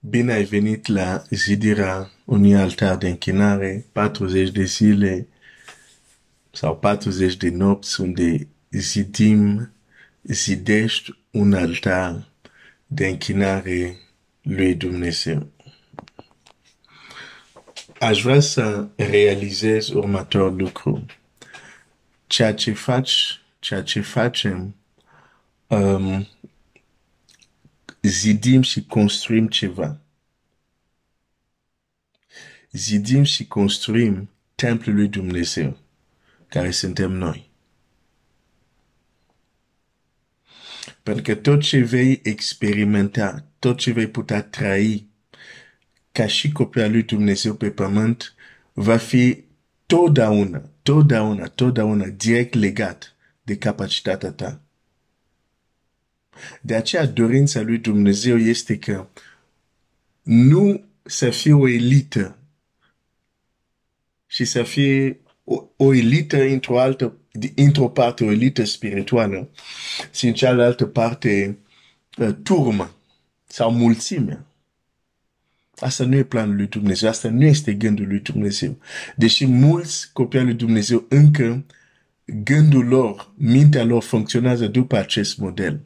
Bine ai venit la zidirea unui altar de închinare, 40 de zile sau 40 de nopți unde zidim, zidești un altar de închinare lui Dumnezeu. Aș vrea să realizez următorul lucru. Ceea ce faci, ceea ce facem, um, zidim și construim ceva. Zidim și construim templul lui Dumnezeu, care suntem noi. Pentru că tot ce vei experimenta, tot ce vei putea trăi ca și copia lui Dumnezeu pe pământ, va fi totdeauna, totdeauna, totdeauna direct legat de capacitatea ta. De aceea dorința lui Dumnezeu este că nu să fie o elită și să fie o, o elită într-o altă, într-o parte o elită spirituală și în cealaltă parte uh, turmă sau mulțime. Asta nu e planul lui Dumnezeu, asta nu este gândul lui Dumnezeu. Deși mulți copii lui Dumnezeu încă gândul lor, mintea lor funcționează după acest model.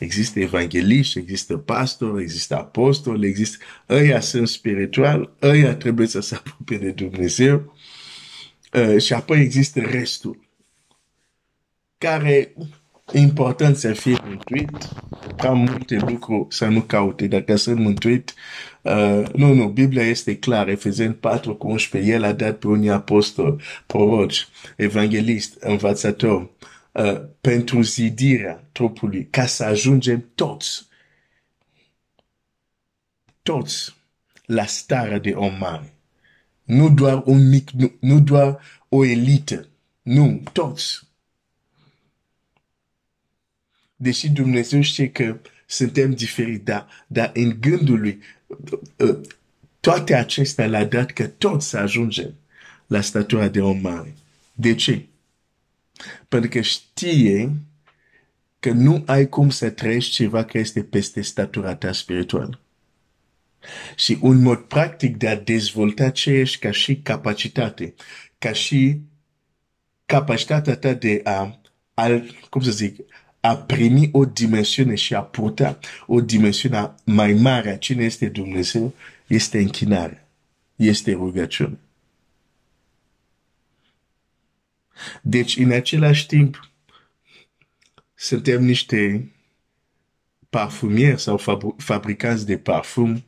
Există evangeliști, există pastori, există apostoli, există... Ăia sunt spiritual, ăia trebuie să se apropie de Dumnezeu. Uh, și apoi există restul care important să fie mântuit, ca multe lucruri să nu caute. Dacă sunt mântuit, uh, nu, nu, Biblia este clară, Efezeni 4 cu 11, El a dat pe unii apostoli, proroci, evanghelist, învățător, uh, pentru zidirea trupului, ca să ajungem toți, toți la starea de om mare. Nu doar un mic, nu, nu doar o elită, nu, toți deși Dumnezeu știe că suntem diferiți, dar, dar în gândul lui, ă, toate acestea le-a dat că toți să ajungem la statura de om mare. De ce? Pentru că știe că nu ai cum să trăiești ceva care este peste statura ta spirituală. Și un mod practic de a dezvolta ce ești ca și capacitate, ca și capacitatea ta de a, a cum să zic, a primi o dimensiune și a purta o dimensiune mai mare a cine este Dumnezeu, este închinare, este rugăciune. Deci, în același timp, suntem niște parfumieri sau fabricanți de parfum,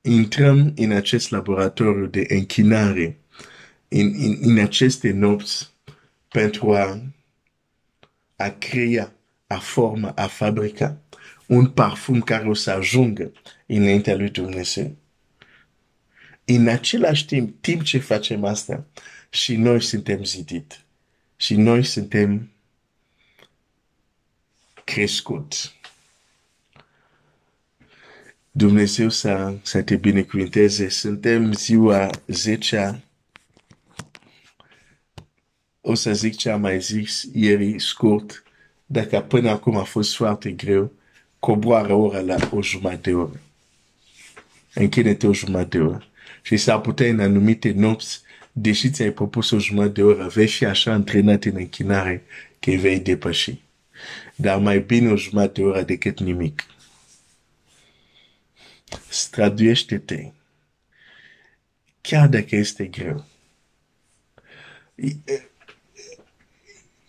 intrăm în acest laboratoriu de închinare, în, în, în aceste nopți, pentru a a crea, a forma, a fabrica un parfum care o să ajungă înaintea lui Dumnezeu. În același timp, timp ce facem asta, și noi suntem zidit. Și noi suntem crescut. Dumnezeu să, să te binecuvinteze. Suntem ziua 10 o să zic ce am mai zis ieri scurt, dacă până acum a fost foarte greu, coboară ora la o jumătate de oră. Închide-te o jumătate de oră. Și s-ar putea în anumite nopți, deși ți-ai propus o jumătate de oră, vei fi așa antrenat în închinare că vei depăși. Dar mai bine o jumătate de oră decât nimic. Străduiește-te. Chiar dacă este greu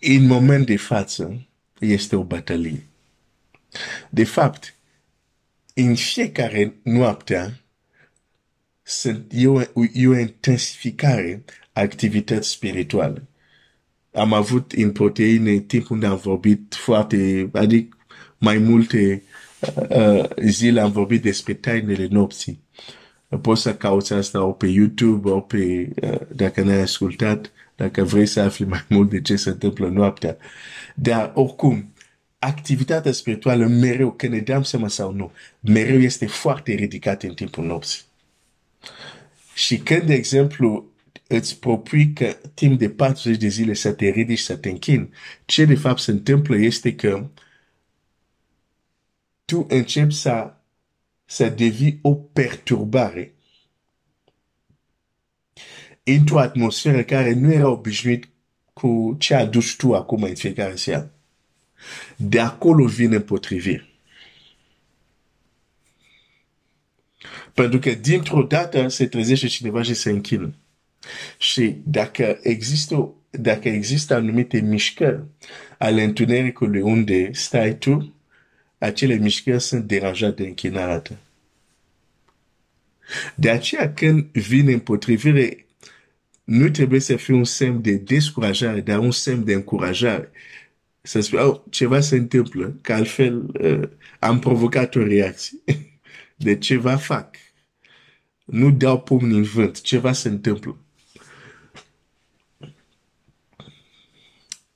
în moment de față este o bătălie. De fapt, în fiecare noapte sunt, e, o, e o intensificare a activități spirituale. Am avut în proteine timp unde am vorbit foarte, adică mai multe uh, zile am vorbit despre tainele nopții. Poți să cauți asta o pe YouTube, o pe, uh, dacă n-ai ascultat, dacă vrei să afli mai mult de ce se întâmplă noaptea. Dar oricum, activitatea spirituală mereu, că ne dăm seama sau nu, mereu este foarte ridicată în timpul nopții. Și când, de exemplu, îți propui că timp de 40 de zile să te ridici, să te închini, ce de fapt se întâmplă este că tu începi să, să devii o perturbare într-o atmosferă care nu era obișnuit cu ce aduci tu acum în fiecare seară. De acolo vine potrivire. Pentru că dintr-o dată se trezește cineva și se închină. Și dacă există, dacă există anumite mișcări ale întunericului unde stai tu, acele mișcări sunt deranjate de închinarea ta. De aceea când vine împotrivire, nu trebuie să fie un semn de descurajare, dar un semn de încurajare. Să spui, oh, ceva se întâmplă, că altfel uh, am provocat o reacție. de ceva fac. Nu dau pumni în vânt, ceva se întâmplă.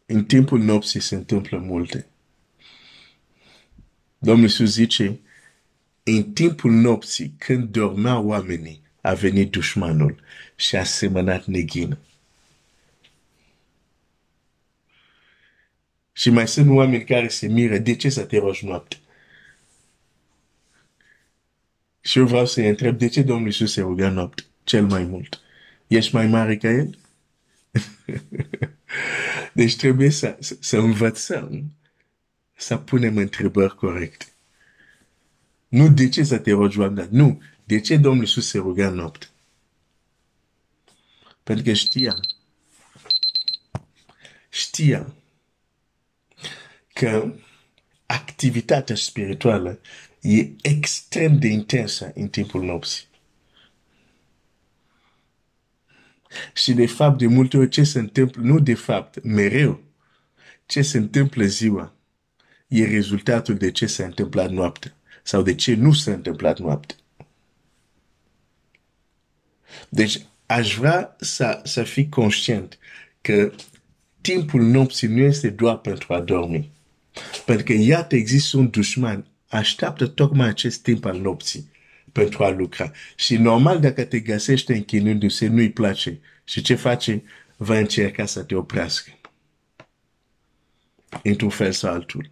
În timpul nopții se întâmplă multe. Domnul Iisus zice, în timpul nopții, când dormeau oamenii, a venit dușmanul și a semănat neghină. Și mai sunt oameni care se miră, de ce să te rogi noapte? Și eu vreau să-i întreb, de ce Domnul Iisus se ruga noapte cel mai mult? Ești mai mare ca El? deci trebuie să, să, să învățăm să punem întrebări corecte. Nu de ce să te rogi oameni, nu. De ce Domnul Iisus se ruga noapte? Pentru că știa, știa că activitatea spirituală e extrem de intensă în timpul nopții. Și de fapt, de multe ori ce se întâmplă, nu de fapt, mereu, ce se întâmplă ziua, e rezultatul de ce s-a întâmplat noaptea sau de ce nu s-a întâmplat noaptea. Deci, aș vrea să, să fii conștient că timpul nopții nu este doar pentru a dormi. Pentru că iată există un dușman, așteaptă tocmai acest timp al nopții pentru a lucra. Și normal dacă te găsește închinându-se, nu-i place. Și ce face? Va încerca să te oprească. Într-un fel sau altul.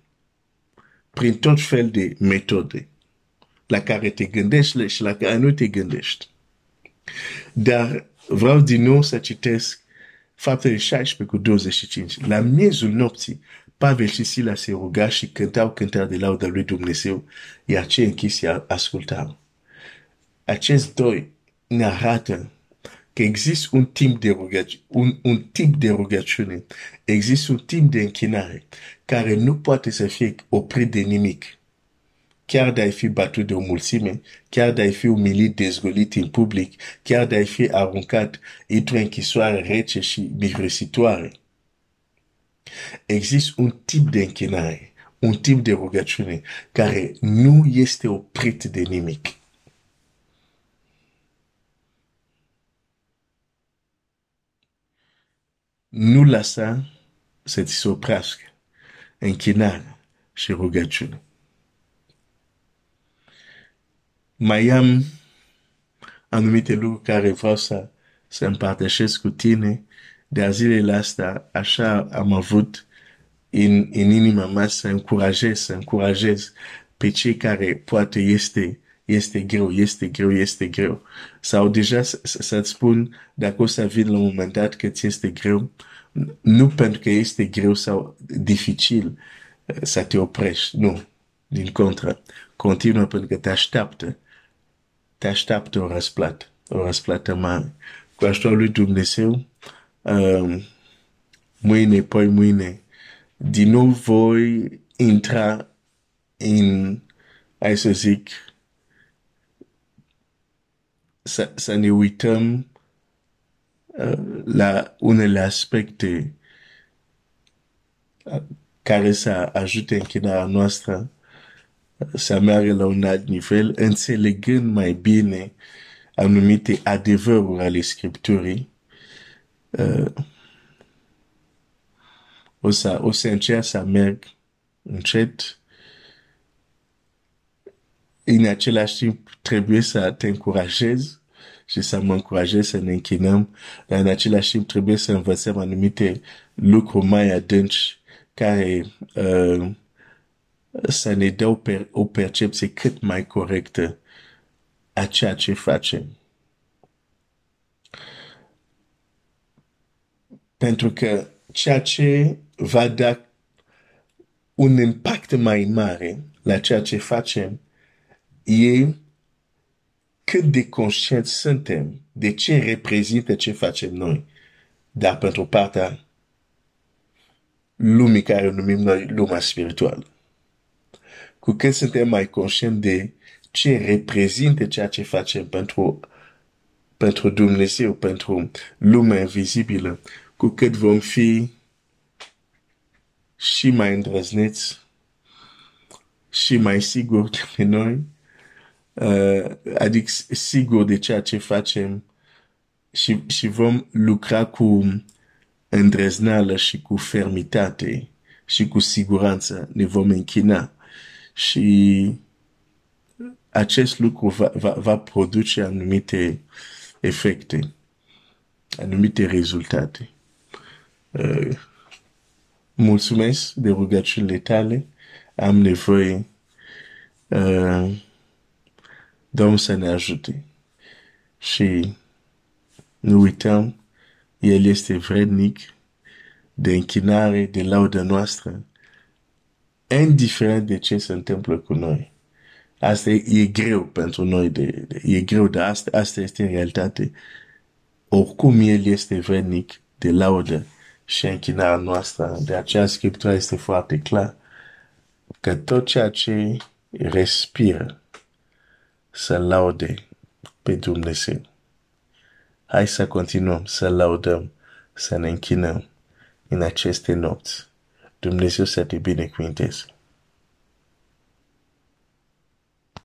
Prin tot fel de metode la care te gândești și la care nu te gândești. Dar vreau din nou să citesc faptele 16 cu 25. La miezul nopții, Pavel și Sila se ruga și cântau cântări de laudă lui Dumnezeu, iar cei închisi ascultau. Acest doi ne arată că există un timp de rugăciune, un, un tip de rugăciune, există un timp de închinare care nu poate să fie oprit de nimic chiar de a fi batut de o mulțime, chiar de a fi umilit, dezgolit în public, chiar de a fi aruncat într-o închisoare rece și miresitoare. Există un tip de închinare, un tip de rugăciune care nu este oprit de nimic. Nu lăsa să ți se oprească închinarea și rugăciune. mai am anumite lucruri care vreau să, să împărtășesc cu tine. De zilele astea, așa am avut în, în inima mea să încurajez, să încurajez pe cei care poate este, este greu, este greu, este greu. Sau deja să-ți spun dacă o să vin la un moment dat că ți este greu, nu pentru că este greu sau dificil să te oprești, nu. Din contră, continuă pentru că te așteaptă te așteaptă o răsplată, o răsplată mare. Cu ajutorul lui Dumnezeu, um, mâine, poi mâine, din nou voi intra în, hai să zic, să, să ne uităm uh, la unele aspecte uh, care să ajute închinarea noastră să meargă la un alt nivel, înțelegând mai bine anumite adevăruri ale Scripturii, uh, o să, o să încerc să merg încet. În același timp, trebuie să te încurajez și să mă încurajez să ne închinăm, dar în același timp trebuie să învățăm anumite lucruri mai adânci care uh, să ne dă o, per, o percepție cât mai corectă a ceea ce facem. Pentru că ceea ce va da un impact mai mare la ceea ce facem e cât de conștienți suntem de ce reprezintă ce facem noi. Dar pentru partea lumii care o numim noi lumea spirituală. Cu cât suntem mai conștienți de ce reprezintă ceea ce facem pentru, pentru Dumnezeu, pentru lumea invizibilă, cu cât vom fi și mai îndrăzneți și mai sigur de noi, uh, adică sigur de ceea ce facem și, și vom lucra cu îndrăzneală și cu fermitate și cu siguranță ne vom închina și acest lucru va, va, va produce anumite efecte, anumite rezultate. Uh, mulțumesc de rugăciunile tale. Am nevoie uh, Domnul să ne ajute. Și nu uităm, El este vrednic de închinare, de laudă noastră, indiferent de ce se întâmplă cu noi. Asta e, e greu pentru noi, de, de, e greu, dar asta, asta este în realitate. Oricum El este vrednic de laudă și închinarea noastră. De aceea Scriptura este foarte clar că tot ceea ce respiră să laude pe Dumnezeu. Hai să continuăm să laudăm, să ne închinăm în aceste nopți. Dumnezeu să te binecuvinteze.